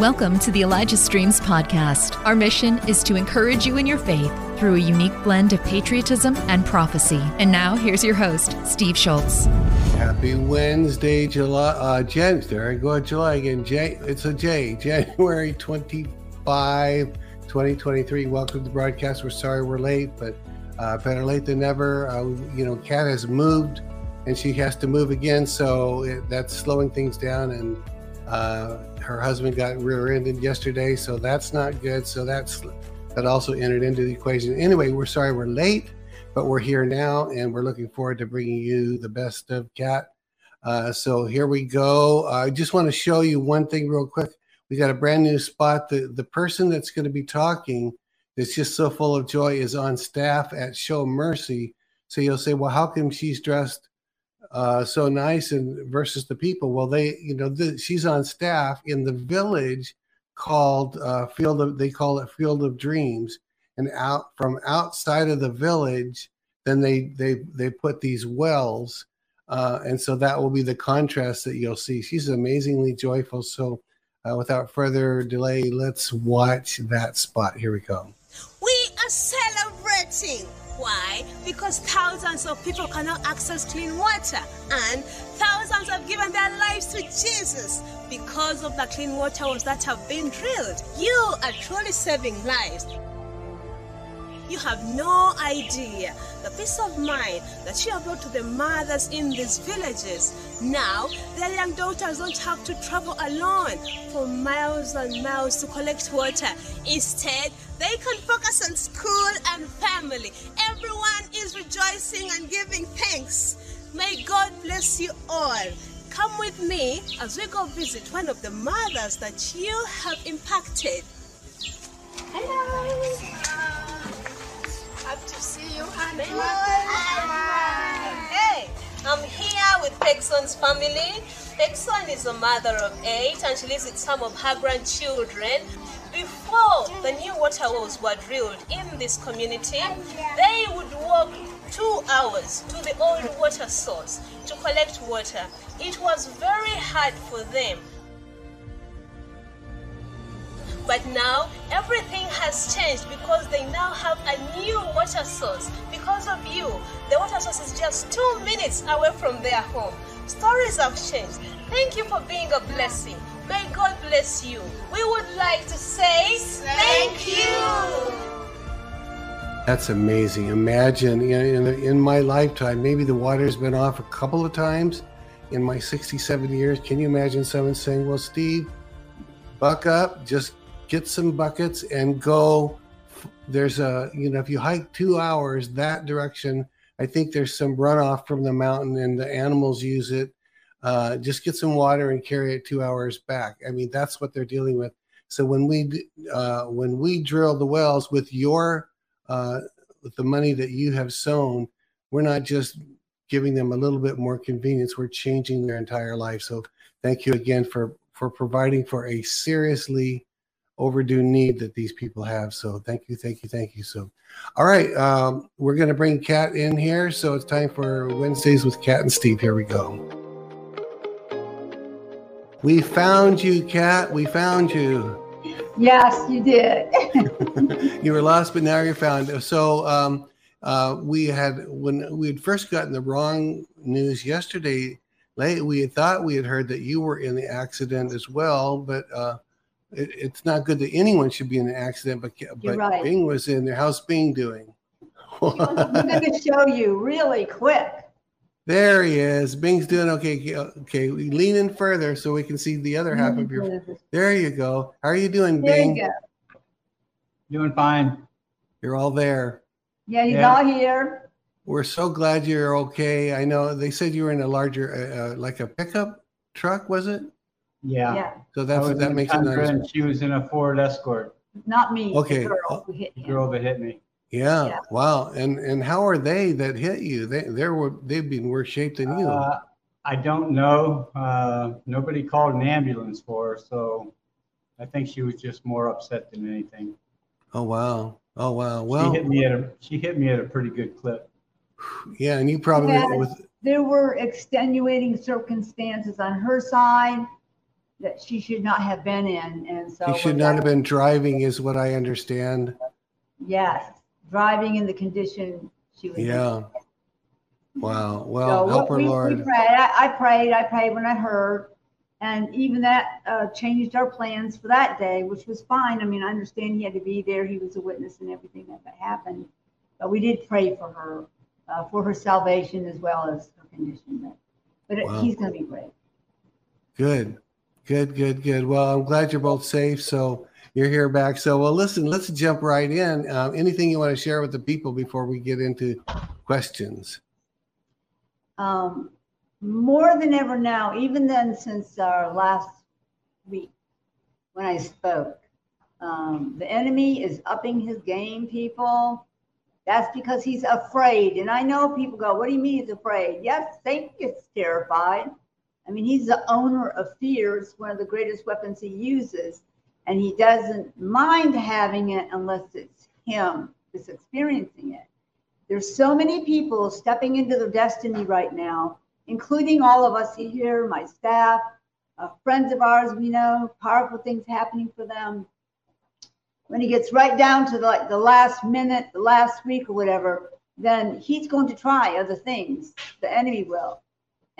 Welcome to the Elijah Streams podcast. Our mission is to encourage you in your faith through a unique blend of patriotism and prophecy. And now, here's your host, Steve Shultz. Happy Wednesday, July. Uh, Jan, there I go, July again. J, it's a J, January 25, 2023. Welcome to the broadcast. We're sorry we're late, but uh, better late than never. Uh, you know, Kat has moved and she has to move again, so it, that's slowing things down. And uh, her husband got rear-ended yesterday, so that's not good. So that's that also entered into the equation. Anyway, we're sorry we're late, but we're here now, and we're looking forward to bringing you the best of Kat. Uh, so here we go. I just want to show you one thing real quick. We got a brand new spot. The the person that's going to be talking that's just so full of joy is on staff at Show Mercy. So you'll say, well, how come she's dressed uh, so nice and versus the people. Well, they, you know, the, she's on staff in the village called uh, Field of, they call it Field of Dreams, and out from outside of the village, then they they they put these wells, uh, and so that will be the contrast that you'll see. She's amazingly joyful. So, uh, without further delay, let's watch that spot. Here we go. We are celebrating why? Because thousands of people cannot access clean water, and thousands have given their lives to Jesus because of the clean water wells that have been drilled. You are truly saving lives. You have no idea the peace of mind that you have brought to the mothers in these villages. Now, their young daughters don't have to travel alone for miles and miles to collect water. Instead, they can focus on school and family. Everyone is rejoicing and giving thanks. May God bless you all. Come with me as we go visit one of the mothers that you have impacted. Hello. Happy to see you. Hey, I'm here with Pegson's family. Pegson is a mother of eight and she lives with some of her grandchildren. Before the new water wells were drilled in this community, they would walk two hours to the old water source to collect water. It was very hard for them but now everything has changed because they now have a new water source. Because of you, the water source is just two minutes away from their home. Stories have changed. Thank you for being a blessing. May God bless you. We would like to say thank you. That's amazing. Imagine in, in my lifetime, maybe the water's been off a couple of times in my 67 years. Can you imagine someone saying, Well, Steve, buck up, just get some buckets and go. There's a you know if you hike two hours that direction i think there's some runoff from the mountain and the animals use it. Uh, just get some water and carry it two hours back. I mean that's what they're dealing with. So when we uh, when we drill the wells with your uh, with the money that you have sown we're not just giving them a little bit more convenience. We're changing their entire life. So thank you again for for providing for a seriously overdue need that these people have. So thank you, thank you, thank you. So, all right, um, we're going to bring Kat in here. So it's time for Wednesdays with Kat and Steve. Here we go. We found you, Kat. We found you. Yes, you did. you were lost, but now you're found. So um, uh, we had when we had first gotten the wrong news yesterday. Late, we had thought we had heard that you were in the accident as well, but uh, it, it's not good that anyone should be in an accident, but but right. Bing was in there. How's Bing doing? I'm going to show you really quick. There he is. Bing's doing okay. Okay, we lean in further so we can see the other half of your. There you go. How are you doing, there Bing? You doing fine. You're all there. Yeah, he's yeah. all here. We're so glad you're okay. I know they said you were in a larger, uh, uh like a pickup truck, was it? Yeah. Yeah. So that's that makes it nice. And she was in a Ford Escort. Not me. Okay. The girl, who hit the girl that hit me. Yeah. yeah. Wow. And and how are they that hit you? They they were they've been worse shape than you. Uh, I don't know. Uh, nobody called an ambulance for her, so I think she was just more upset than anything. Oh wow. Oh wow. Well, she hit me at a she hit me at a pretty good clip. Yeah, and you probably yeah, there were extenuating circumstances on her side that she should not have been in. And so He should not have been driving, is what I understand. Yes, driving in the condition she was. in. Yeah. Wow. So Well, help her, we, we prayed. I, I prayed. I prayed when I heard, and even that uh, changed our plans for that day, which was fine. I mean, I understand he had to be there. He was a witness and everything that, that happened, but we did pray for her, uh, for her salvation as well as her condition. But, but it- Wow. he's going to be great. Good. Good, good, good. Well, I'm glad you're both safe. So you're here back. So, well, listen, let's jump right in. Um, anything you want to share with the people before we get into questions? um, more than ever now, even then since our last week when I spoke. Um, the enemy is upping his game, people. That's because he's afraid. And I know people go, What do you mean he's afraid? Yes, Satan gets terrified. I mean, he's the owner of fear. It's one of the greatest weapons he uses. And he doesn't mind having it unless it's him that's experiencing it. There's so many people stepping into their destiny right now, including all of us here, my staff, uh, friends of ours we know, powerful things happening for them. When he gets right down to the, like the last minute, the last week or whatever, then he's going to try other things. The enemy will.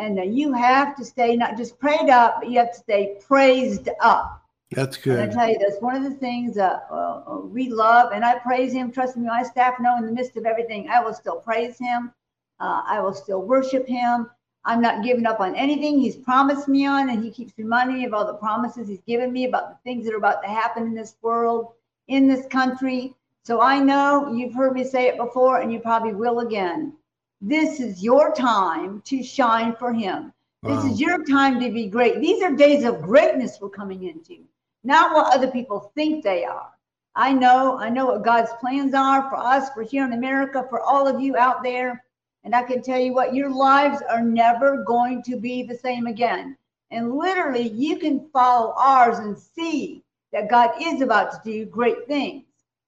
And you have to stay not just prayed up, but you have to stay praised up. That's And I good. tell you, that's one of the things that uh, uh, we love, and I praise Him. Trust me, my staff know in the midst of everything, I will still praise Him. Uh, I will still worship Him. I'm not giving up on anything He's promised me on, and He keeps reminding me of all the promises He's given me about the things that are about to happen in this world, in this country. So I know you've heard me say it before, and you probably will again. This is your time to shine for Him. This Wow. is your time to be great. These are days of greatness we're coming into not what other people think they are. I know, I know what God's plans are for us, for here in America, for all of you out there. And I can tell you what, your lives are never going to be the same again. And literally, you can follow ours and see that God is about to do great things.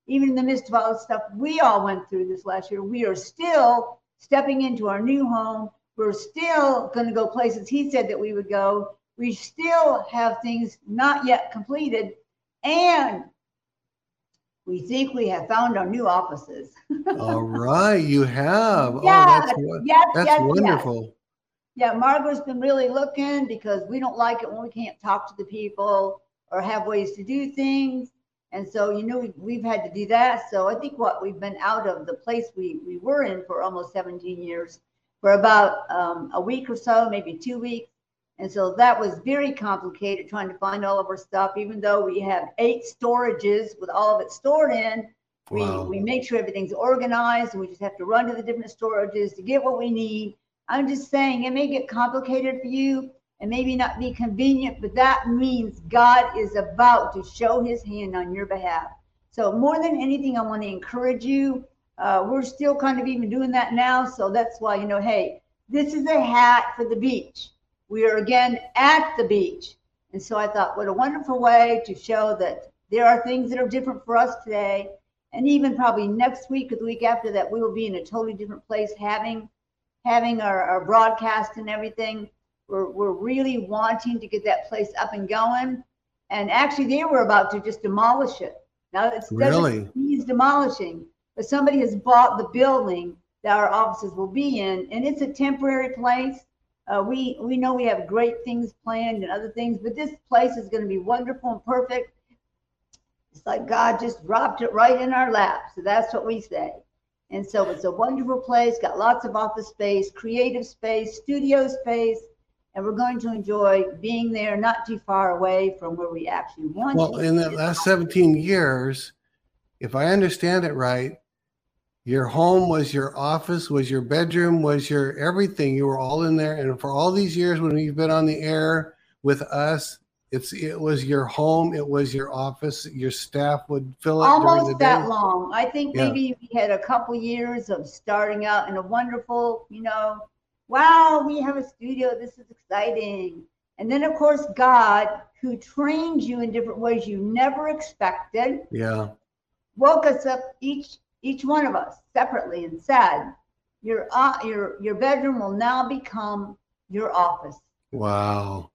Even in the midst of all the stuff we all went through this last year, we are still stepping into our new home. We're still going to go places He said that we would go we still have things not yet completed and we think we have found our new offices All right. You have. Oh, yeah, oh, that's, yes that's yes yes wonderful. yeah margaret's been really looking because we don't like it when we can't talk to the people or have ways to do things and so you know we, we've had to do that so i think what we've been out of the place we, we were in for almost 17 years for about um, a week or so maybe two weeks and so that was very complicated trying to find all of our stuff, even though we have eight storages with all of it stored in. We, we make sure everything's organized and we just have to run to the different storages to get what we need. I'm just saying it may get complicated for you and maybe not be convenient, but that means God is about to show his hand on your behalf. So, more than anything, I want to encourage you. Uh, we're still kind of even doing that now. So, that's why, you know, hey, this is a hat for the beach we are again at the beach. And so I thought, what a wonderful way to show that there are things that are different for us today. And even probably next week or the week after that, we will be in a totally different place having having our, our broadcast and everything. We're, we're really wanting to get that place up and going. And actually, they were about to just demolish it. Now, it doesn't Really? needs demolishing, but somebody has bought the building that our offices will be in, and it's a temporary place. Uh, we we know we have great things planned and other things, but this place is going to be wonderful and perfect. It's like God just dropped it right in our lap. So that's what we say. And so it's a wonderful place, got lots of office space, creative space, studio space, and we're going to enjoy being there, not too far away from where we actually want Well, to. in the last 17 years, if I understand it right, your home was your office, was your bedroom, was your everything. You were all in there. And for all these years when you've been on the air with us, it's it was your home, it was your office. Your staff would fill it almost day. that long. I think Yeah. maybe we had a couple years of starting out in a wonderful, you know, wow, we have a studio. This is exciting. And then, of course, God, who trains you in different ways you never expected, Yeah. woke us up each each one of us separately and said, "Your uh, your your bedroom will now become your office." Wow.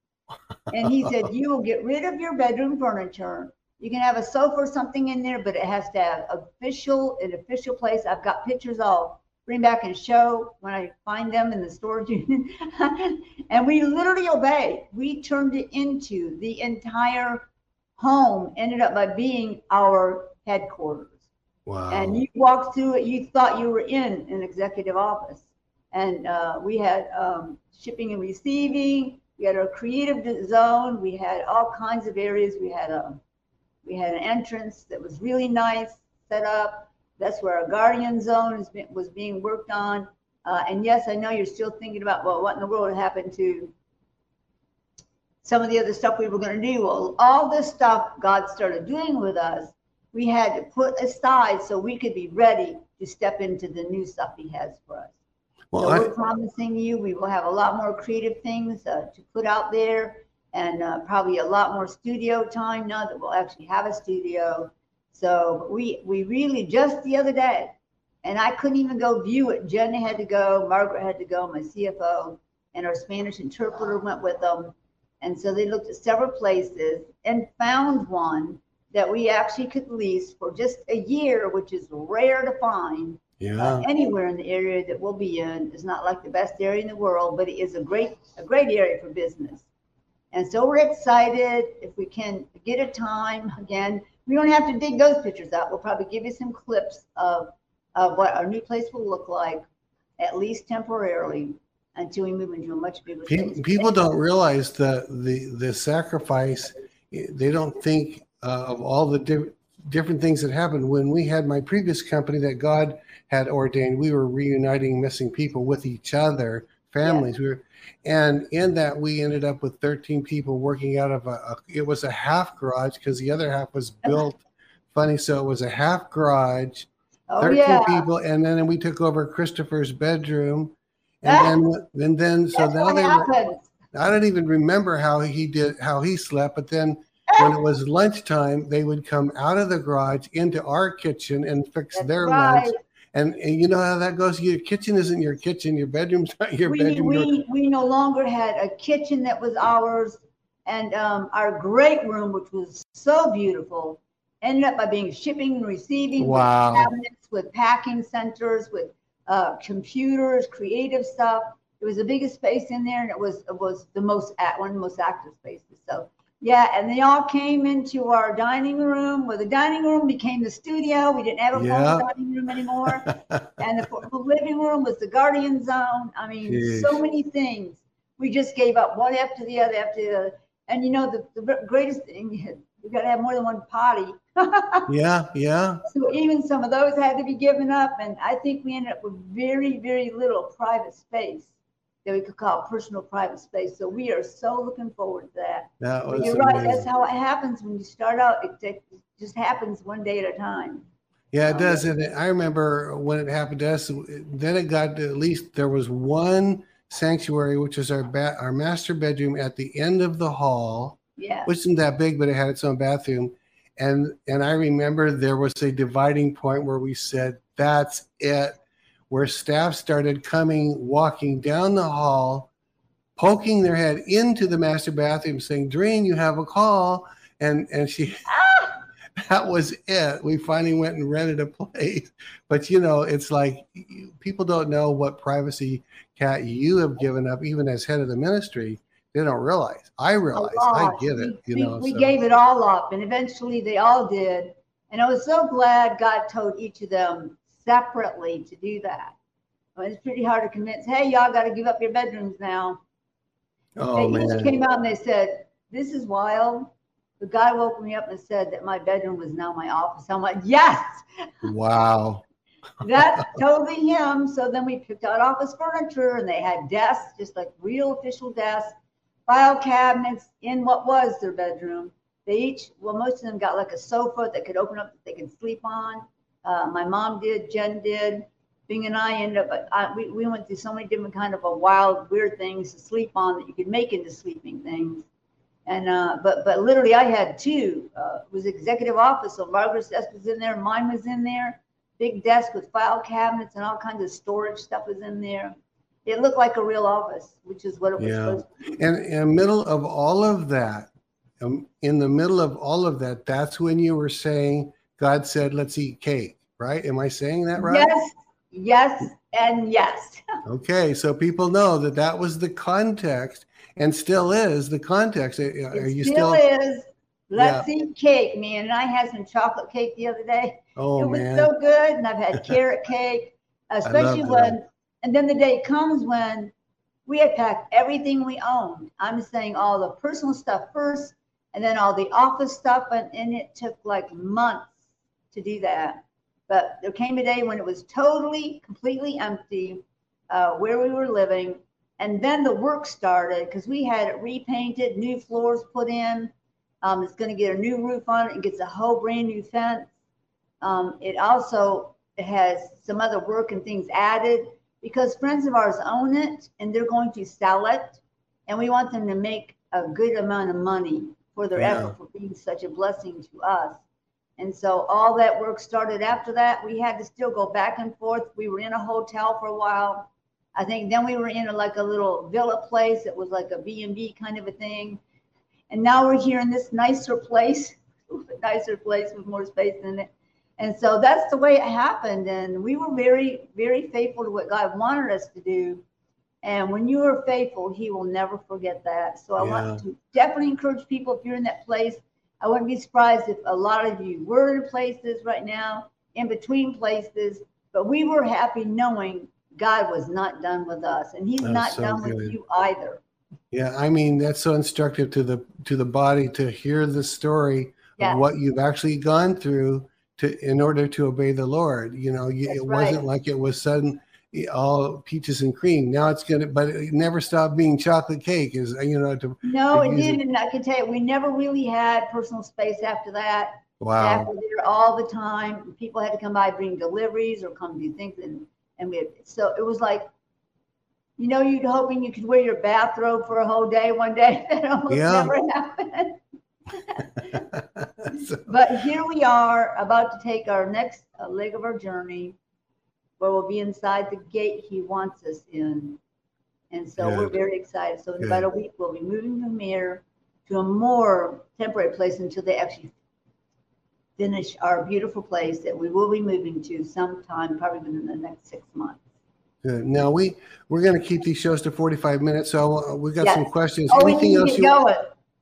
And he said, you will get rid of your bedroom furniture. You can have a sofa or something in there, but it has to have official, an official place. I've got pictures I'll bring back and show when I find them in the storage unit. and we literally obeyed. We turned it into the entire home ended up by being our headquarters. Wow. And you walked through it, you thought you were in an executive office. And uh, we had um, shipping and receiving, we had our creative zone, we had all kinds of areas. We had a we had an entrance that was really nice set up. That's where our guardian zone is, was being worked on. Uh, and yes, I know you're still thinking about, well, what in the world happened to some of the other stuff we were going to do? Well, all this stuff God started doing with us we had to put aside so we could be ready to step into the new stuff he has for us. Well, so I, we're promising you we will have a lot more creative things uh, to put out there and uh, probably a lot more studio time now that we'll actually have a studio. So we we really just the other day, and I couldn't even go view it. Jenna had to go, Margaret had to go, my CFO, and our Spanish interpreter went with them. And so they looked at several places and found one that we actually could lease for just a year, which is rare to find yeah. uh, anywhere in the area that we'll be in. It's not like the best area in the world, but it is a great a great area for business. And so we're excited if we can get a time again. We don't have to dig those pictures out. We'll probably give you some clips of of what our new place will look like, at least temporarily, until we move into a much bigger people, People don't realize the the the sacrifice. They don't think uh, of all the di- different things that happened when we had my previous company that God had ordained. We were reuniting missing people with each other, families. Yeah. We were, and in that we ended up with 13 people working out of a, a it was a half garage because the other half was built funny. So it was a half garage, oh, 13 yeah. people, and then we took over Christopher's bedroom. And then, and then, so That's now they were, I don't even remember how he did, how he slept, but then when it was lunchtime, they would come out of the garage into our kitchen and fix That's their right. lunch. And, and you know how that goes. Your kitchen isn't your kitchen. Your bedroom's not your we, bedroom. We, we no longer had a kitchen that was ours, and um, our great room, which was so beautiful, ended up by being shipping and receiving wow. with cabinets, with packing centers, with uh, computers, creative stuff. It was the biggest space in there, and it was it was the most at one of the most active spaces. So yeah, and they all came into our dining room, where the dining room became the studio. We didn't have a yeah. dining room anymore, and the, the, living room was the guardian zone. I mean, Jeez. so many things. We just gave up one after the other after the other. And you know, the, the greatest thing you got to have more than one potty. yeah, yeah. So even some of those had to be given up, and I think we ended up with very, very little private space that we could call personal private space. So we are so looking forward to that. That was you're amazing. right. That's how it happens when you start out. It, it, just happens one day at a time. Yeah, it does. And I remember when it happened to us. Then it got to at least there was one sanctuary, which is our ba- our master bedroom at the end of the hall. Yeah, which isn't that big, but it had its own bathroom. And and I remember there was a dividing point where we said, "That's it." Where staff started coming, walking down the hall, poking their head into the master bathroom, saying, Doreen, you have a call. And and she ah! that was it. We finally went and rented a place. But you know, it's like people don't know what privacy Kat you have given up, even as head of the ministry. They don't realize. I realize. I get it. We, you know, we so. gave it all up, and eventually they all did. And I was so glad God told each of them separately to do that. Well, it's pretty hard to convince. Hey, y'all got to give up your bedrooms now. Oh they man! came out and they said, "This is wild." The guy woke me up and said that my bedroom was now my office. I'm like, "Yes!" Wow. That's totally him. So then we picked out office furniture, and they had desks, just like real official desks, file cabinets in what was their bedroom. They each, well, most of them got like a sofa that could open up that they could sleep on. Uh, my mom did, Jen did. Bing and I ended up, I, we, we went through so many different kind of a wild, weird things to sleep on that you could make into sleeping things. And, uh, but, but literally I had two, uh, it was executive office. So Margaret's desk was in there, mine was in there, big desk with file cabinets and all kinds of storage stuff was in there. it looked like a real office, which is what it was Yeah. supposed to be. And in the middle of all of that, um, in the middle of all of that, that's when you were saying, God said, let's eat cake, right? Am I saying that right? Yes, yes, and yes. Okay, so people know that that was the context and still is the context. Are It you still, still? is. Let's eat cake, man. And I had some chocolate cake the other day. Oh, it was man. so good. And I've had carrot cake, especially when, and then the day comes when we had packed everything we owned. I'm saying all the personal stuff first, and then all the office stuff. And, and it took like months to do that. But there came a day when it was totally, completely empty uh, where we were living. And then the work started because we had it repainted, new floors put in. Um, it's going to get a new roof on it. It gets a whole brand new fence. Um, it also has some other work and things added because friends of ours own it and they're going to sell it. And we want them to make a good amount of money for their Yeah. effort for being such a blessing to us. And so all that work started after that. We had to still go back and forth. We were in a hotel for a while. I think then we were in a, like a little villa place. It was like a B and B kind of a thing. And now we're here in this nicer place, nicer place with more space in it. And so that's the way it happened. And we were very, very faithful to what God wanted us to do. And when you are faithful, He will never forget that. So I want to definitely encourage people if you're in that place. I wouldn't be surprised if a lot of you were in places right now, in between places, but we were happy knowing God was not done with us, and He's That's not so done good. with you either. Yeah, I mean that's so instructive to the to the body to hear the story Yes. of what you've actually gone through to in order to obey the Lord. You know, you, it wasn't like it was sudden all peaches and cream. Now it's gonna, but it never stopped being chocolate cake. Is you know to No, to it didn't. I can tell you, we never really had personal space after that. wow. After there all the time, people had to come by, bring deliveries, or come do things, and and we had, so it was like, you know, you'd hoping you could wear your bathrobe for a whole day one day. That almost Yeah. never happened. So- But here we are about to take our next uh, leg of our journey where we'll be inside the gate he wants us in. And so we're very excited. So in Good. about a week, we'll be moving from here to a more temporary place until they actually finish our beautiful place that we will be moving to sometime, probably within the next six months. Good. Now we we're going to keep these shows to 45 minutes, so uh, we've got some questions. Oh, anything else you going.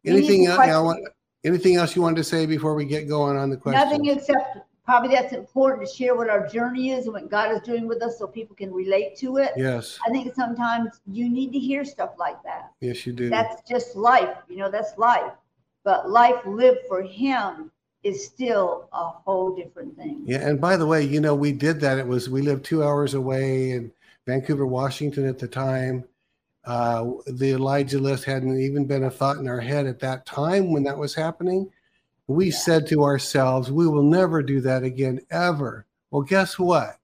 We anything else, questions. want- anything else you wanted to say before we get going on the questions? Nothing except probably that's important to share what our journey is and what God is doing with us so people can relate to it. Yes, I think sometimes you need to hear stuff like that. yes, you do. That's just life, you know, that's life. But life lived for him is still a whole different thing. Yeah, and by the way, you know, we did that. It was we lived two hours away in Vancouver, Washington at the time. Uh, the Elijah list hadn't even been a thought in our head at that time when that was happening. We said to ourselves, we will never do that again, ever. Well, guess what?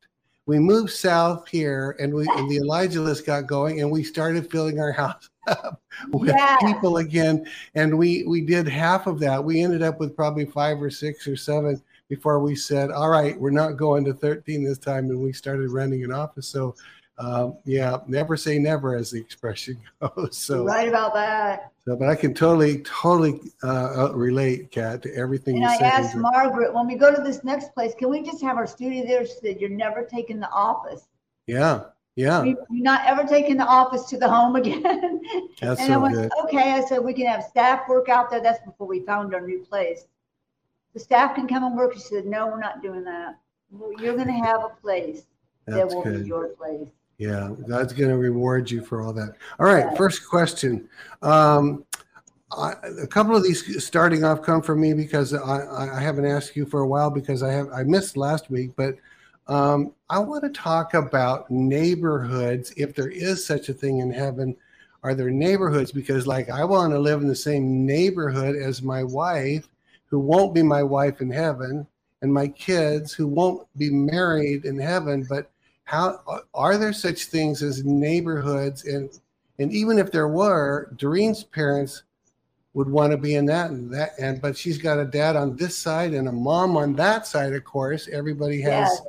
We moved south here and we and the Elijah list got going and we started filling our house up with Yes. people again. And we we did half of that. We ended up with probably five or six or seven before we said, all right, we're not going to 13 this time. And we started renting an office. So, um, yeah, never say never, as the expression goes. So, right about that. so but I can totally, totally uh, uh, relate, Kat, to everything And I asked Margaret, when we go to this next place, can we just have our studio there? She said, You're never taking the office. yeah, yeah, We- You're not ever taking the office to the home again. that's and I went, good. okay. I said, we can have staff work out there. That's before we found our new place. The staff can come and work. She said, no, we're not doing that. Well, You're going to have a place that That's will be your place. Yeah, God's going to reward you for all that. All right, first question. Um, I, a couple of these starting off come from me because I, I haven't asked you for a while because I have I missed last week, but um, I want to talk about neighborhoods. If there is such a thing in heaven, are there neighborhoods? Because like I want to live in the same neighborhood as my wife, who won't be my wife in heaven, and my kids who won't be married in heaven, but how are there such things as neighborhoods and and even if there were doreen's parents would want to be in that and that and but she's got a dad on this side and a mom on that side of course everybody has.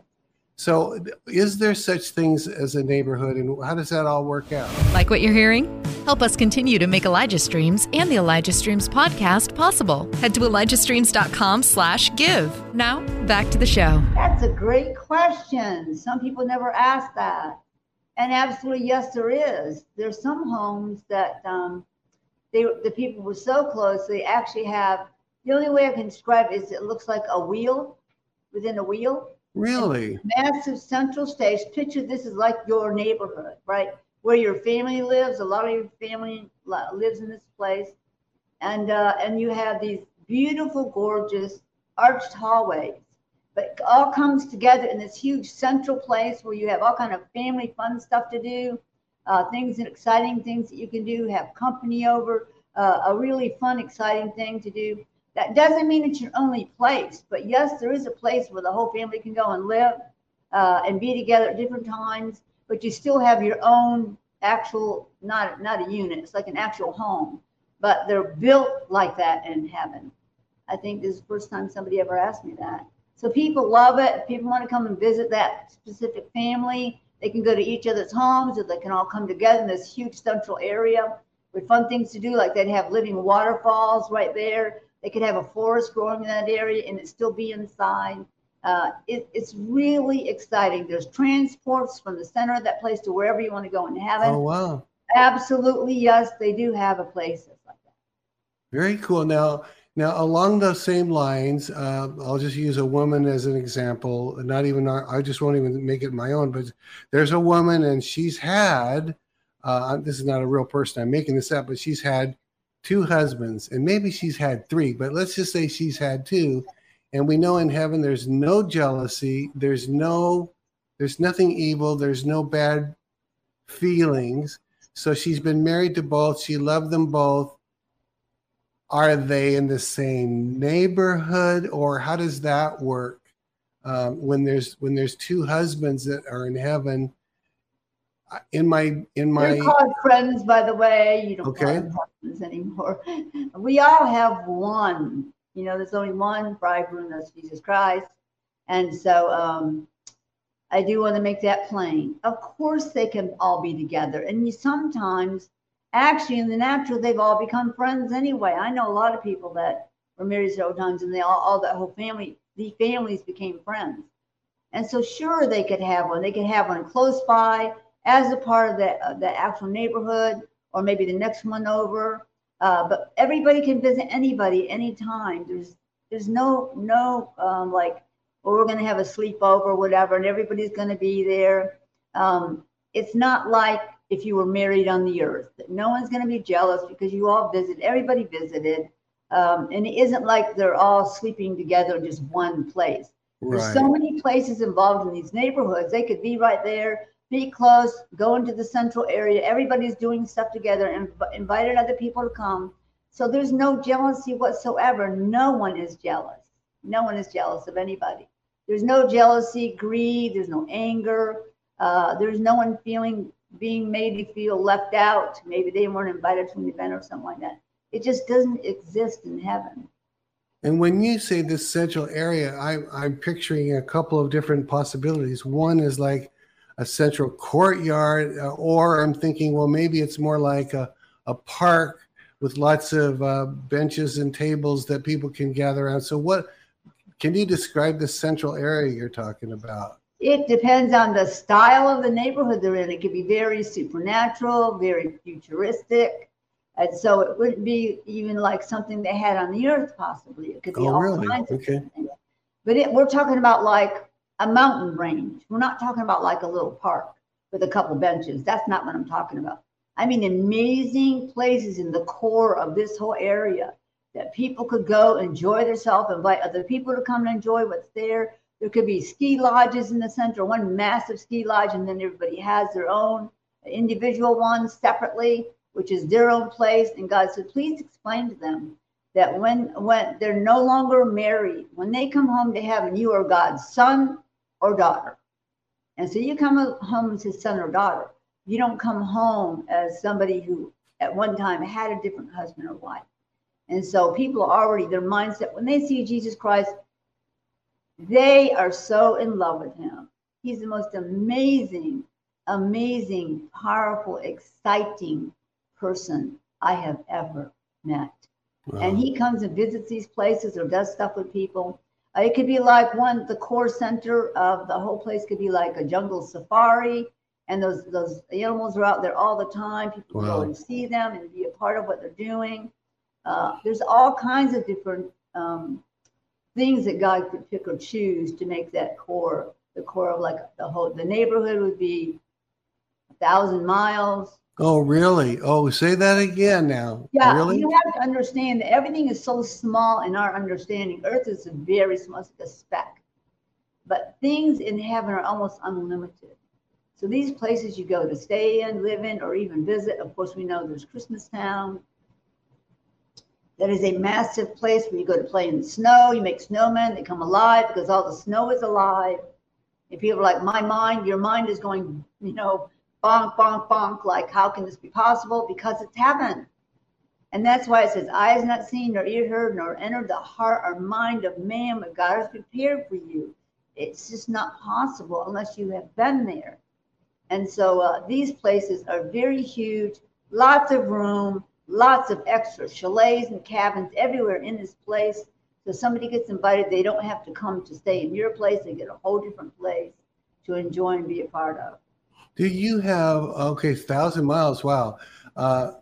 So, is there such things as a neighborhood, and how does that all work out? Like what you're hearing? Help us continue to make Elijah Streams and the Elijah Streams podcast possible. Head to ElijahStreams.com/give. Now, back to the show. That's a great question. Some people never ask that, and absolutely yes, there is. There's some homes that um, they the people were so close they actually have. The only way I can describe it is it looks like a wheel within a wheel Really? massive central stage. Picture this is like your neighborhood, right? Where your family lives. A lot of your family lives in this place, and uh, and you have these beautiful, gorgeous arched hallways. But all comes together in this huge central place where you have all kind of family fun stuff to do, uh, things and exciting things that you can do. Have company over, uh, a really fun, exciting thing to do. That doesn't mean it's your only place, but yes, there is a place where the whole family can go and live uh, and be together at different times. But you still have your own actual, not not a unit. It's like an actual home, but they're built like that in heaven. I think this is the first time somebody ever asked me that. So people love it. If people want to come and visit that specific family, they can go to each other's homes, or they can all come together in this huge central area with fun things to do. Like they'd have living waterfalls right there. They could have a forest growing in that area and it still be inside. Uh, it, it's really exciting. There's transports from the center of that place to wherever you want to go in heaven. Oh, wow. Absolutely, yes, they do have a place that's like that. Very cool. Now, now along those same lines, uh, I'll just use a woman as an example. Not even I just won't even make it my own, but there's a woman and she's had. Uh, this is not a real person. I'm making this up, but she's had two husbands, and maybe she's had three, but let's just say she's had two. And we know in heaven there's no jealousy, there's no, there's nothing evil, there's no bad feelings. So she's been married to both. She loved them both. Are they in the same neighborhood, or how does that work? Um, when there's when there's two husbands that are in heaven, in my in my called friends, by the way. You don't Okay. anymore. We all have one. You know, there's only one bridegroom, that's Jesus Christ. And so um, I do want to make that plain. Of course, they can all be together, and you sometimes, actually, in the natural, they've all become friends anyway. I know a lot of people that were married several times, and they all, all that whole family, the families became friends. And so, sure, they could have one. They could have one close by as a part of the, uh, the actual neighborhood, or maybe the next one over. Uh, but everybody can visit anybody anytime. There's there's no no um, like, well, we're going to have a sleepover or whatever, and everybody's going to be there. Um, it's not like if you were married on the earth. No one's going to be jealous because you all visit. Everybody visited, um, and it isn't like they're all sleeping together in just one place. There's so many places involved in these neighborhoods. They could be right there, be close, go into the central area. Everybody's doing stuff together and inv- invited other people to come. So there's no jealousy whatsoever. No one is jealous. No one is jealous of anybody. There's no jealousy, greed. There's no anger. Uh, there's no one feeling being made to feel left out. Maybe they weren't invited to an event or something like that. It just doesn't exist in heaven. And when you say this central area, I, I'm picturing a couple of different possibilities. One is like a central courtyard, uh, or I'm thinking, well, maybe it's more like a, a park with lots of uh, benches and tables that people can gather around. So, what can you describe the central area you're talking about? It depends on the style of the neighborhood they're in. It could be very supernatural, very futuristic. And so it wouldn't be even like something they had on the earth, possibly. It could be Oh, all really? kinds of Okay. things. But it, we're talking about like a mountain range. We're not talking about like a little park with a couple benches. That's not what I'm talking about. I mean, amazing places in the core of this whole area that people could go enjoy themselves, invite other people to come and enjoy what's there. There could be ski lodges in the center, one massive ski lodge, and then everybody has their own individual ones separately, which is their own place. And God said, please explain to them that when when they're no longer married, when they come home to heaven, you are God's son or daughter. And so you come home as his son or daughter. You don't come home as somebody who at one time had a different husband or wife. And so people are already, their mindset, when they see Jesus Christ, they are so in love with him. He's the most amazing, amazing, powerful, exciting person I have ever met. Wow. And he comes and visits these places or does stuff with people. Uh, it could be like one, the core center of the whole place could be like a jungle safari. And those those animals are out there all the time. People Wow. go and see them and be a part of what they're doing. Uh, there's all kinds of different um, things that God could pick or choose to make that core, the core of like the whole, the neighborhood would be a thousand miles. Oh, really? Oh, say that again now. Yeah, Really? you have to understand that everything is so small in our understanding. Earth is a very small, it's like a speck. But things in heaven are almost unlimited. So these places you go to stay in, live in, or even visit, of course, we know there's Christmas Town. That is a massive place where you go to play in the snow, you make snowmen, they come alive because all the snow is alive. And people are like, my mind, your mind is going, you know, bonk, bonk, bonk, like, how can this be possible? Because it's heaven. And that's why it says, eyes not seen, nor ear heard, nor entered the heart or mind of man, what God has prepared for you. It's just not possible unless you have been there. And so uh, these places are very huge, lots of room, lots of extra chalets and cabins everywhere in this place. So somebody gets invited, they don't have to come to stay in your place, they get a whole different place to enjoy and be a part of. Do you have okay, thousand miles? Wow. Uh,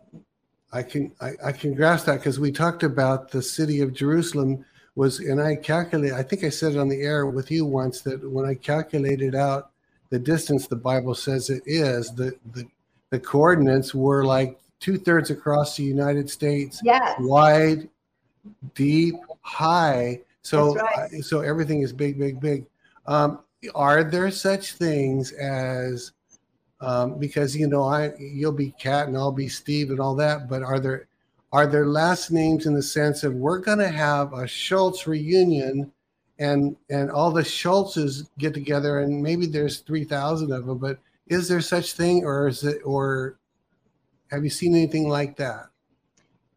I can I, I can grasp that because we talked about the city of Jerusalem was, and I calculated. I think I said it on the air with you once that when I calculated out the distance the Bible says it is, the the, the coordinates were like two thirds across the United States, Yes. wide, deep, high. So right. so everything is big, big, big. Um, are there such things as um, because you know I you'll be Kat and I'll be Steve and all that, but are there are there last names in the sense of we're going to have a Shultz reunion and and all the Shultzes get together and maybe there's three thousand of them, but is there such thing or is it or have you seen anything like that?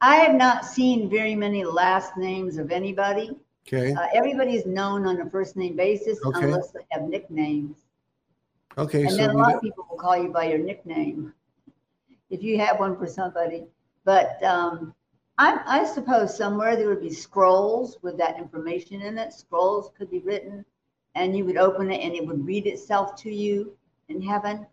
I have not seen very many last names of anybody. Okay, Uh, everybody is known on a first name basis Okay. unless they have nicknames. Okay, And so then a lot of people will call you by your nickname if you have one for somebody. But um, I, I suppose somewhere there would be scrolls with that information in it. Scrolls could be written, and you would open it and it would read itself to you in heaven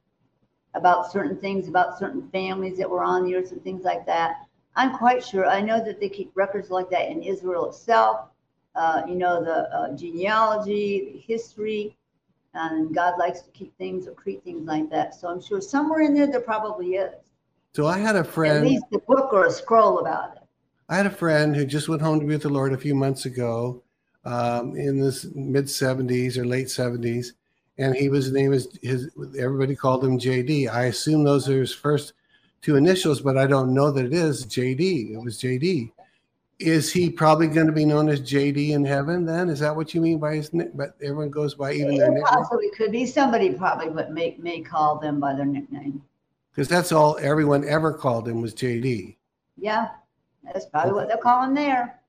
about certain things, about certain families that were on the earth and things like that. I'm quite sure. I know that they keep records like that in Israel itself. Uh, you know, the uh, genealogy, the history, and God likes to keep things or create things like that. So I'm sure somewhere in there there probably is so I had a friend. at least a book or a scroll about it. I had a friend who just went home to be with the Lord a few months ago, um, in this mid seventies or late seventies, and he was his name is his. Everybody called him JD. I assume those are his first two initials, but I don't know that it is JD. It was JD. Is he probably going to be known as JD in heaven? Then is that what you mean by his? nick- But everyone goes by even their nickname possibly could be somebody probably but may may call them by their nickname. because that's all everyone ever called him was JD. Yeah, that's probably what they'll call him there.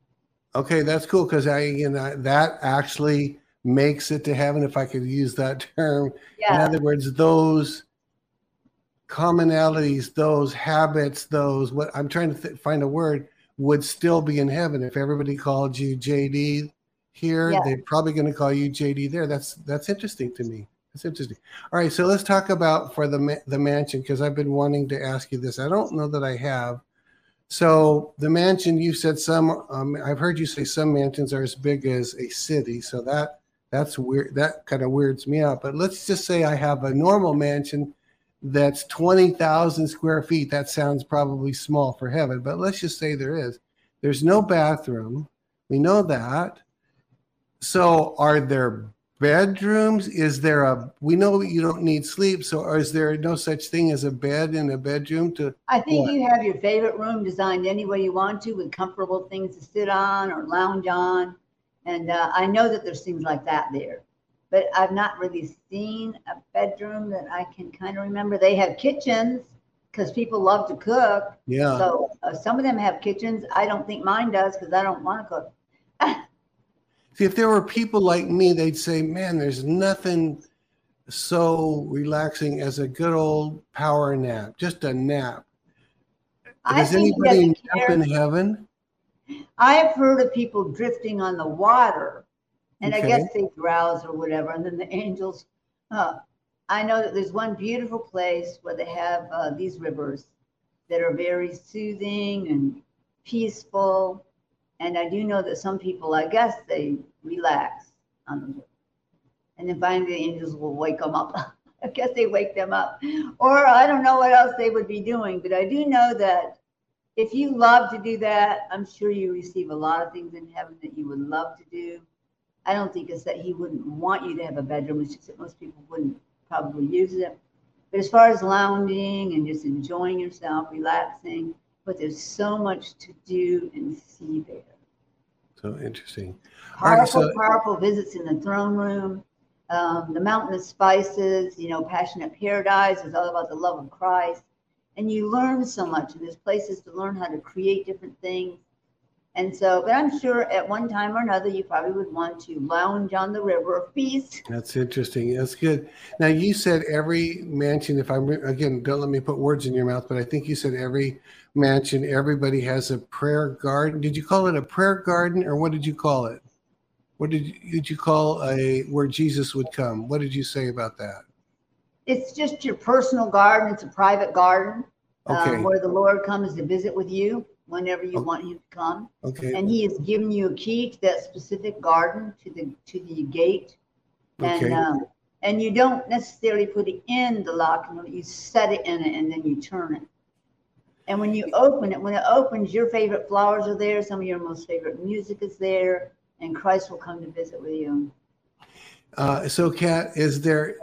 Okay, that's cool because I, you know, that actually makes it to heaven, if I could use that term. Yeah. In other words, those commonalities, those habits, those what I'm trying to th- find a word would still be in heaven. If everybody called you JD here, Yeah. they're probably going to call you JD there. That's that's interesting to me. That's interesting. All right, so let's talk about for the the mansion because I've been wanting to ask you this. I don't know that I have. So the mansion, you said some. Um, I've heard you say some mansions are as big as a city. So that that's weird. That kind of weirds me out. But let's just say I have a normal mansion that's twenty thousand square feet. That sounds probably small for heaven, but let's just say there is. There's no bathroom. We know that. So are there bedrooms? Is there a? We know you don't need sleep. So is there no such thing as a bed in a bedroom to? I think what? you have your favorite room designed any way you want to with comfortable things to sit on or lounge on. And uh, I know that there's things like that there, but I've not really seen a bedroom that I can kind of remember. They have kitchens because people love to cook. Yeah. So uh, some of them have kitchens. I don't think mine does because I don't want to cook. See, if there were people like me, they'd say, "Man, there's nothing so relaxing as a good old power nap, just a nap. I Does anybody nap care. in heaven? I have heard of people drifting on the water, and Okay. I guess they drowse or whatever, and then the angels. Uh, I know that there's one beautiful place where they have uh, these rivers that are very soothing and peaceful, and I do know that some people, I guess, they relax on the river, and then finally the angels will wake them up. I guess they wake them up, or I don't know what else they would be doing, but I do know that if you love to do that, I'm sure you receive a lot of things in heaven that you would love to do. I don't think it's that he wouldn't want you to have a bedroom. It's just that most people wouldn't probably use it. But as far as lounging and just enjoying yourself, relaxing, but there's so much to do and see there. So interesting. All right, Powerful, so- powerful visits in the throne room, um, the mountain of spices, you know, passionate paradise is all about the love of Christ. And you learn so much, and there's places to learn how to create different things. And so, but I'm sure at one time or another, you probably would want to lounge on the river of peace. That's interesting. That's good. Now you said every mansion. If I'm again, don't let me put words in your mouth, but I think you said every mansion, everybody has a prayer garden. Did you call it a prayer garden, or what did you call it? What did you, did you call a where Jesus would come? What did you say about that? It's just your personal garden, it's a private garden Okay. um, where the Lord comes to visit with you whenever you Oh. want Him to come. Okay. and he has given you a key to that specific garden to the to the gate and Okay. um, and you don't necessarily put it in the lock you set it in it and then you turn it and when you open it when it opens your favorite flowers are there some of your most favorite music is there and christ will come to visit with you Uh, so, Kat, is there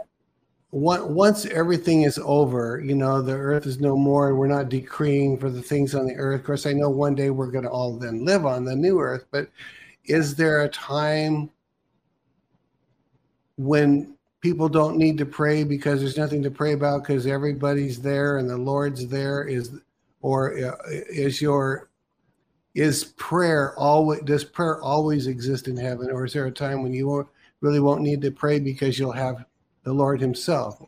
once everything is over, you know, the earth is no more, and we're not decreeing for the things on the earth. Of course, I know one day we're going to all then live on the new earth, but is there a time when people don't need to pray because there's nothing to pray about because everybody's there and the Lord's there? Is or uh, is your is prayer always does prayer always exist in heaven, or is there a time when you really won't need to pray because you'll have the Lord Himself.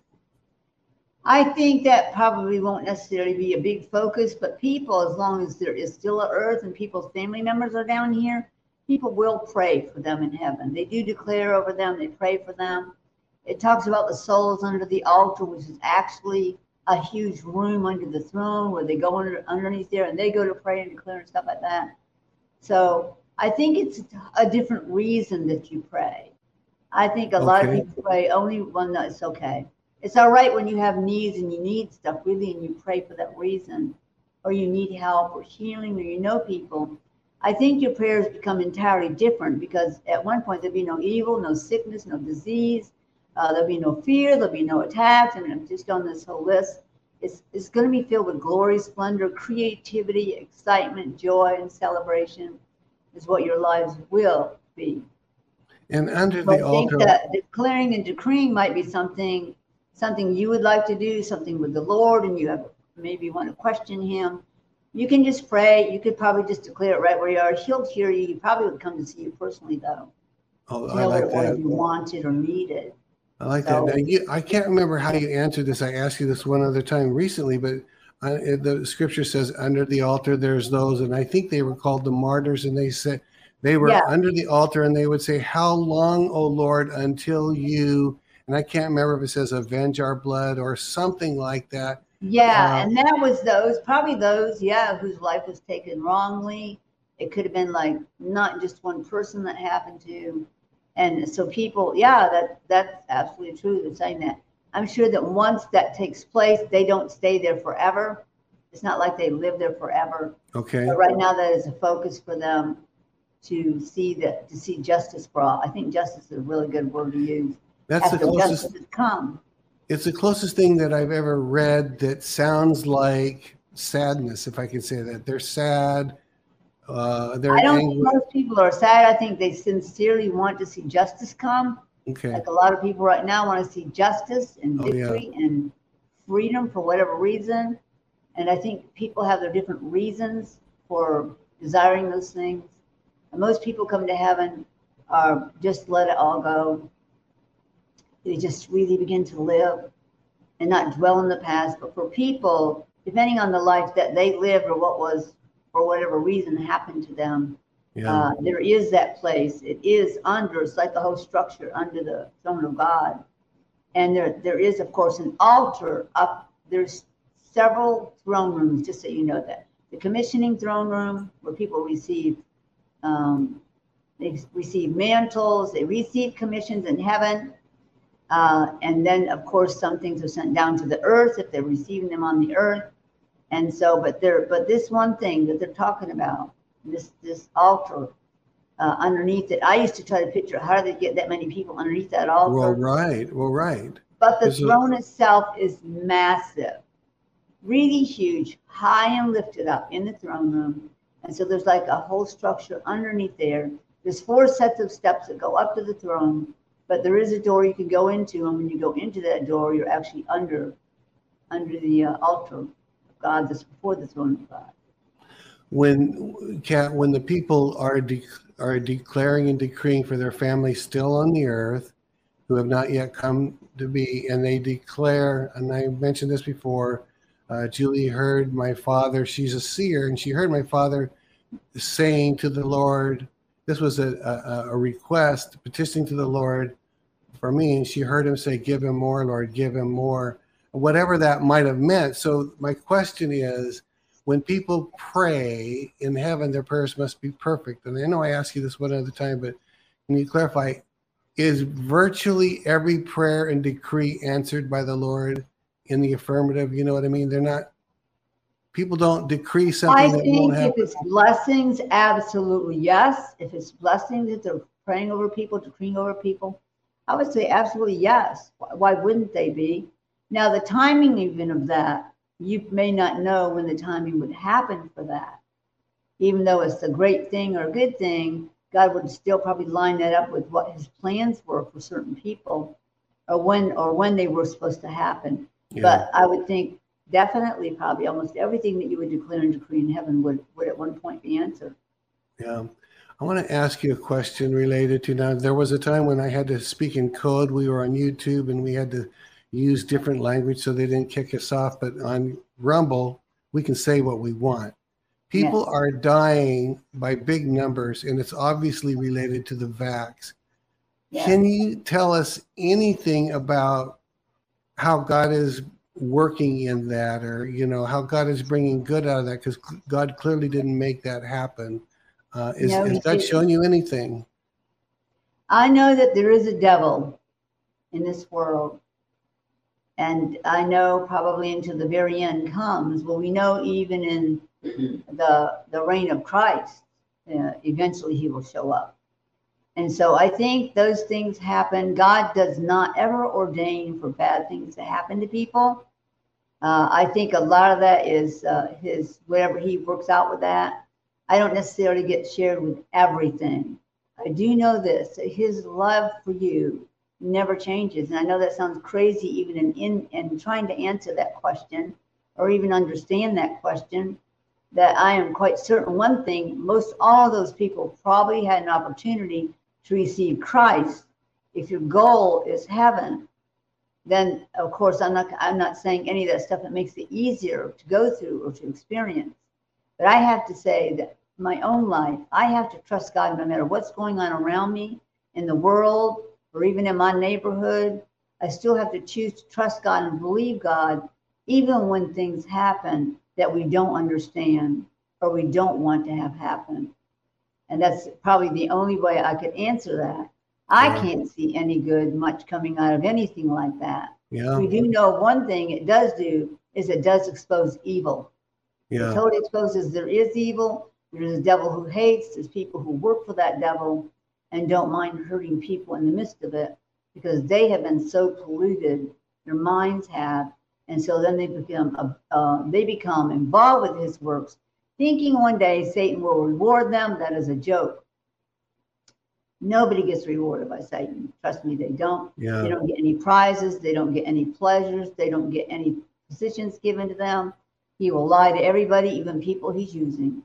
i think that probably won't necessarily be a big focus but people as long as there is still a earth and people's family members are down here people will pray for them in heaven. They do declare over them they pray for them. It talks about the souls under the altar which is actually a huge room under the throne where they go under underneath there and they go to pray and declare and stuff like that. So i think it's a different reason that you pray i think a lot of Okay. people pray only when it's okay. It's all right when you have needs and you need stuff really and you pray for that reason or you need help or healing or you know people. I think your prayers become entirely different because at one point there'd be no evil no sickness no disease. Uh, there'll be no fear there'll be no attacks and i'm just on this whole list. It's, it's going to be filled with glory splendor creativity excitement joy and celebration is what your lives will be And under the I think that declaring and decreeing might be something, something you would like to do, something with the Lord, and you have maybe want to question Him. You can just pray. You could probably just declare it right where you are. He'll hear you. He probably would come to see you personally, though. oh, I like that. you wanted or needed. I like So- that. Now, you, I can't remember how you answered this. I asked you this one other time recently, but it- the scripture says, "Under the altar, there's those," and I think they were called the martyrs, and they said they were Yeah. under the altar, and they would say, "How long, O Lord, until you?" And I can't remember if it says, "Avenge our blood" or something like that. Yeah, Uh, and that was those, probably those, yeah, whose life was taken wrongly. It could have been like not just one person that happened to. And so people, yeah, that that's absolutely true. They're saying that. I'm sure that once that takes place, they don't stay there forever. It's not like they live there forever. Okay. But right now, that is a focus for them to see that to see justice brought. I think justice is a really good word to use. That's the closest. come. It's the closest thing that I've ever read that sounds like sadness, if I can say that. They're sad. Uh, they're I don't angry. think most people are sad. I think they sincerely want to see justice come. Okay. Like a lot of people right now want to see justice and Oh, yeah. victory and freedom for whatever reason. And I think people have their different reasons for desiring those things. And most people come to heaven are just let it all go. they just really begin to live and not dwell in the past. But for people, depending on the life that they lived or what was, for whatever reason, happened to them, Yeah. uh, there is that place. It is under, it's like the whole structure under the throne of God. And there, there is, of course, an altar up. There's several throne rooms, just so you know that. The commissioning throne room, where people receive, um, they receive mantles, they receive commissions in heaven. Uh, and then, of course, some things are sent down to the earth if they're receiving them on the earth. And so, but there, but this one thing that they're talking about, this this altar uh, underneath it, I used to try to picture how do they get that many people underneath that altar? Well, right. Well, right. But the Is it- throne itself is massive, really huge, high and lifted up in the throne room. And so there's like a whole structure underneath there. There's four sets of steps that go up to the throne, but there is a door you can go into, and when you go into that door, you're actually under, under the uh, altar of God that's before the throne of God. When Kat, when the people are de- are declaring and decreeing for their families still on the earth, who have not yet come to be, and they declare, and I mentioned this before. Uh, Julie heard my father. She's a seer, and she heard my father saying to the Lord, "This was a, a, a request, petitioning to the Lord for me." And she heard him say, "Give him more, Lord, give him more." Whatever that might have meant. So my question is, when people pray in heaven, their prayers must be perfect. And I know I asked you this one other time, but can you clarify? Is virtually every prayer and decree answered by the Lord in the affirmative? You know what I mean? They're not. People don't decree I something that think if it's blessings, absolutely yes. If it's blessings, if they're praying over people, decreeing over people, I would say absolutely yes. Why- Why wouldn't they be? Now, the timing even of that, you may not know when the timing would happen for that. Even though it's a great thing or a good thing, God would still probably line that up with what his plans were for certain people or when or when they were supposed to happen. Yeah. But I would think definitely, probably almost everything that you would declare and decree in heaven would, would at one point be answered. Yeah. I want to ask you a question related to now. There was a time when I had to speak in code. We were on YouTube and we had to use different language so they didn't kick us off. But on Rumble, we can say what we want. People Yes. are dying by big numbers, and it's obviously related to the vax. Yeah. Can you tell us anything about how God is working in that, or you know how God is bringing good out of that? Because God clearly didn't make that happen. Uh, is, No, God didn't. shown you anything? I know that there is a devil in this world. And I know probably until the very end comes. Well, we know even in the the reign of Christ, uh, eventually he will show up. And so I think those things happen. God does not ever ordain for bad things to happen to people. Uh, I think a lot of that is uh, his whatever he works out with that. I don't necessarily get shared with everything. I do know this his love for you never changes. And I know that sounds crazy, even in, in, in trying to answer that question or even understand that question. That I am quite certain one thing most all of those people probably had an opportunity to receive Christ. If your goal is heaven, then of course I'm not I'm not saying any of that stuff that makes it easier to go through or to experience. But I have to say that my own life, I have to trust God no matter what's going on around me in the world or even in my neighborhood. I still have to choose to trust God and believe God, even when things happen that we don't understand or we don't want to have happen. And that's probably the only way I could answer that. I Yeah. can't see any good much coming out of anything like that. Yeah, We do know one thing it does do is it does expose evil. It yeah, totally exposes there is evil. There's a devil who hates. There's people who work for that devil and don't mind hurting people in the midst of it because they have been so polluted. Their minds have, and so then they become uh, they become involved with his works, thinking one day Satan will reward them. That is a joke. Nobody gets rewarded by Satan. Trust me, they don't. They don't get any prizes. They don't get any pleasures. They don't get any positions given to them. He will lie to everybody, even people he's using.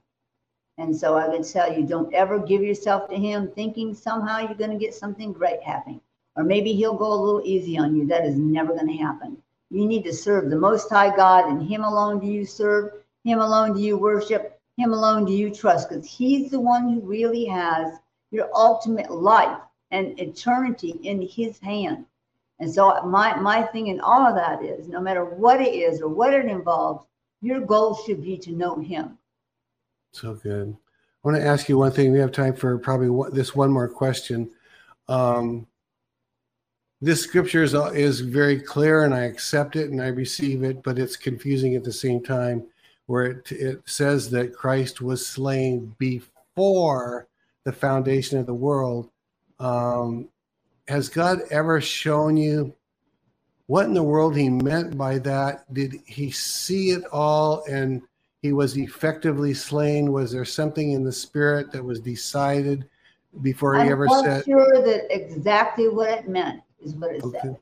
And so I would tell you, don't ever give yourself to him thinking somehow you're going to get something great happening or maybe he'll go a little easy on you. That is never going to happen. You need to serve the Most High God, and Him alone do you serve. Him alone do you worship. Him alone do you trust, because He's the one who really has your ultimate life and eternity in His hand. And so my my thing in all of that is, no matter what it is or what it involves, your goal should be to know Him. So good. I want to ask you one thing. We have time for probably one, this one more question. Um, this scripture is, is very clear and I accept it and I receive it, but it's confusing at the same time, where it, it says that Christ was slain before the foundation of the world. Um, has God ever shown you what in the world he meant by that? Did he see it all and he was effectively slain? Was there something in the spirit that was decided before he I'm ever not said? sure that exactly what it meant is what it Okay.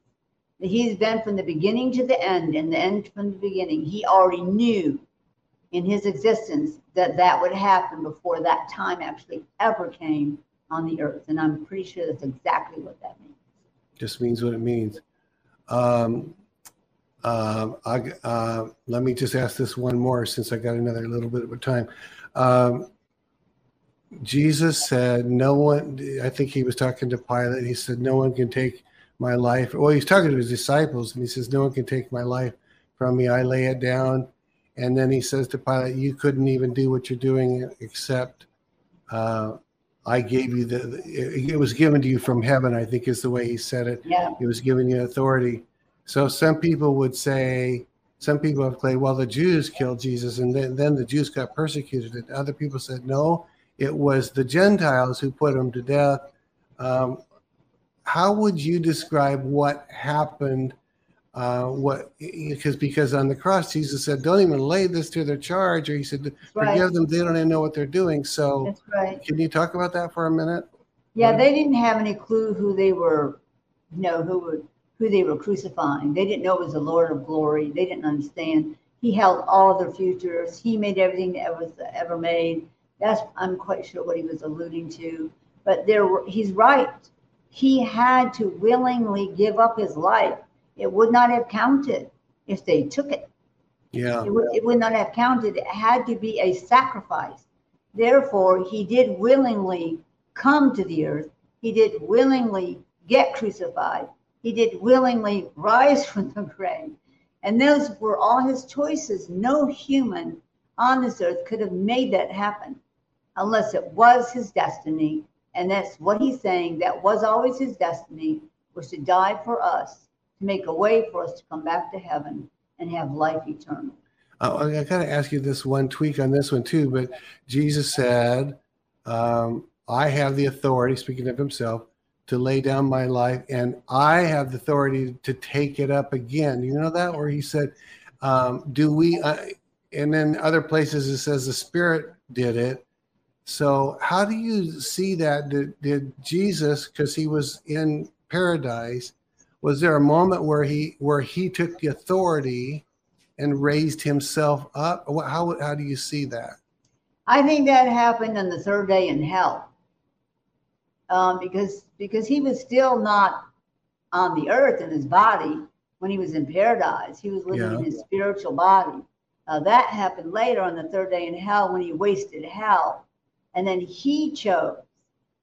That He's been from the beginning to the end, and the end from the beginning. He already knew in his existence that that would happen before that time actually ever came on the earth. And I'm pretty sure that's exactly what that means. Just means what it means. Um, um, I, uh, let me just ask this one more since I got another little bit of time. Um, Jesus said, No one, I think he was talking to Pilate. He said, No one can take my life. Well, he's talking to his disciples and he says, No one can take my life from me. I lay it down. And then he says to Pilate, You couldn't even do what you're doing except uh, I gave you the, it, it was given to you from heaven, I think is the way he said it. Yeah. It was given you authority. So some people would say, some people have claimed, well, the Jews killed Jesus and then, then the Jews got persecuted. And other people said, no, it was the Gentiles who put him to death. Um, how would you describe what happened? Uh, what because because on the cross Jesus said, "Don't even lay this to their charge," or he said, right. "Forgive them; they don't even know what they're doing." So, right. can you talk about that for a minute? Yeah, they didn't have any clue who they were, you know, who were who they were crucifying. They didn't know it was the Lord of glory. They didn't understand. He held all of their futures. He made everything that was ever made. That's I'm quite sure what he was alluding to. But there, were, he's right. He had to willingly give up his life. It would not have counted if they took it. Yeah, It would, it would not have counted. It had to be a sacrifice. Therefore, he did willingly come to the earth. He did willingly get crucified. He did willingly rise from the grave. And those were all his choices. No human on this earth could have made that happen unless it was his destiny. And that's what he's saying. That was always his destiny, was to die for us, to make a way for us to come back to heaven and have life eternal. Uh, I got to ask you this one tweak on this one too. But Jesus said, um, "I have the authority," speaking of himself, to lay down my life, and I have the authority to take it up again. You know that? Where he said, um, "Do we?" Uh, and then other places it says the Spirit did it. So how do you see that? Did, did Jesus, because he was in paradise, was there a moment where he where he took the authority? and raised himself up? How, how do you see that? I think that happened on the third day in hell, um, because because he was still not on the earth in his body when he was in paradise. He was living Yeah. in his spiritual body. Uh, that happened later on the third day in hell when he wasted hell, and then he chose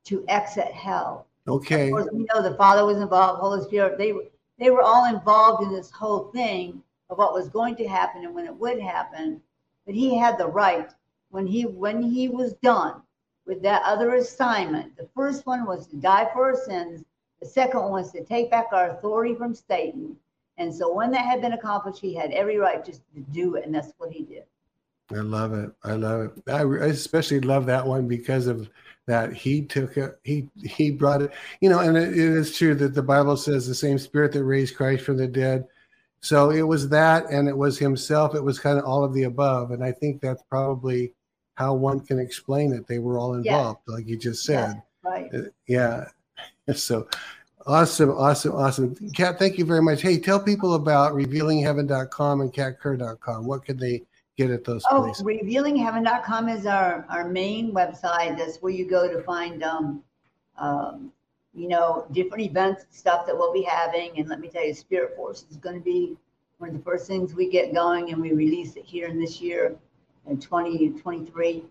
to exit hell. Okay. Of course, we know the Father was involved, Holy Spirit. They were they were all involved in this whole thing of what was going to happen and when it would happen. But he had the right when he when he was done with that other assignment. The first one was to die for our sins. The second one was to take back our authority from Satan. And so when that had been accomplished, he had every right just to do it, and that's what he did. I love it. I love it. I especially love that one because of that he took it. He he brought it. You know, and it, it is true that the Bible says the same Spirit that raised Christ from the dead. So it was that, and it was himself. It was kind of all of the above, and I think that's probably how one can explain it. They were all Yeah. involved, like you just said. Right. Uh, yeah. So awesome, awesome, awesome. Kat, thank you very much. Hey, tell people about revealingheaven.com and katkerr.com. What can they get at those Oh, places? revealingheaven.com is our, our main website. That's where you go to find um, um, you know, different events, stuff that we'll be having. And let me tell you, Spirit Force is going to be one of the first things we get going, and we release it here in this year in 2023.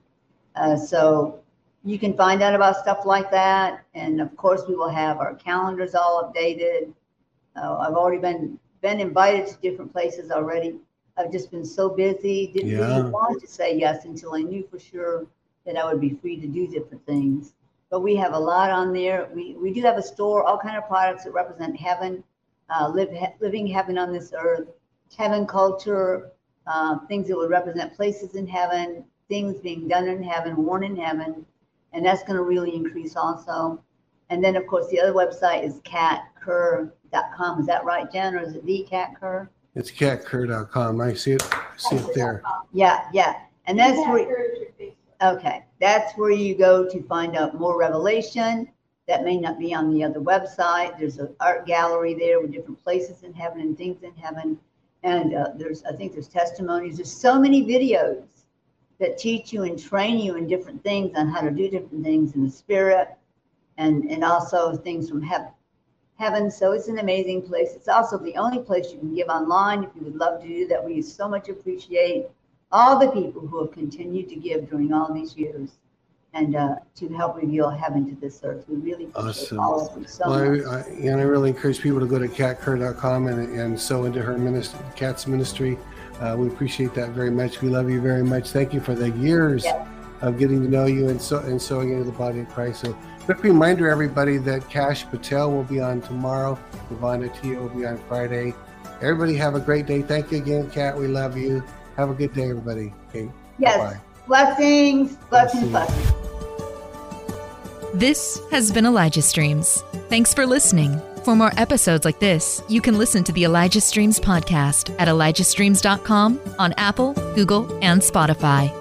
Uh, so you can find out about stuff like that. And of course, we will have our calendars all updated. Uh, I've already been been invited to different places already. I've just been so busy, didn't Yeah. really want to say yes until I knew for sure that I would be free to do different things. But we have a lot on there. We, we do have a store, all kind of products that represent heaven, uh, live, living heaven on this earth, heaven culture, uh, things that would represent places in heaven, things being done in heaven, worn in heaven, and that's going to really increase also. And then, of course, the other website is katkerr.com. Is that right, Jen, or is it the katkerr? It's katkerr.com. I see it. I See it there. Yeah, yeah. And that's where, okay, that's where you go to find out more revelation. That may not be on the other website. There's an art gallery there with different places in heaven and things in heaven. And uh, there's, I think there's testimonies. There's so many videos that teach you and train you in different things on how to do different things in the spirit and, and also things from heaven. Heaven, so it's an amazing place. It's also the only place you can give online if you would love to do that. We so much appreciate all the people who have continued to give during all these years and uh, to help reveal heaven to this earth. We really appreciate Awesome. all of you so Well, much. I, I, and I really encourage people to go to katkerr.com and, and sow into her ministry, Kat's ministry. Uh, we appreciate that very much. We love you very much. Thank you for the years. Of getting to know you and, so, and sowing into the body of Christ. So, quick reminder, everybody, that Kash Patel will be on tomorrow. Yvonne Tia will be on Friday. Everybody have a great day. Thank you again, Kat. We love you. Have a good day, everybody. Okay. Yes. Bye-bye. Blessings, blessings, Blessings. blessings. This has been Elijah Streams. Thanks for listening. For more episodes like this, you can listen to the Elijah Streams podcast at ElijahStreams.com on Apple, Google, and Spotify.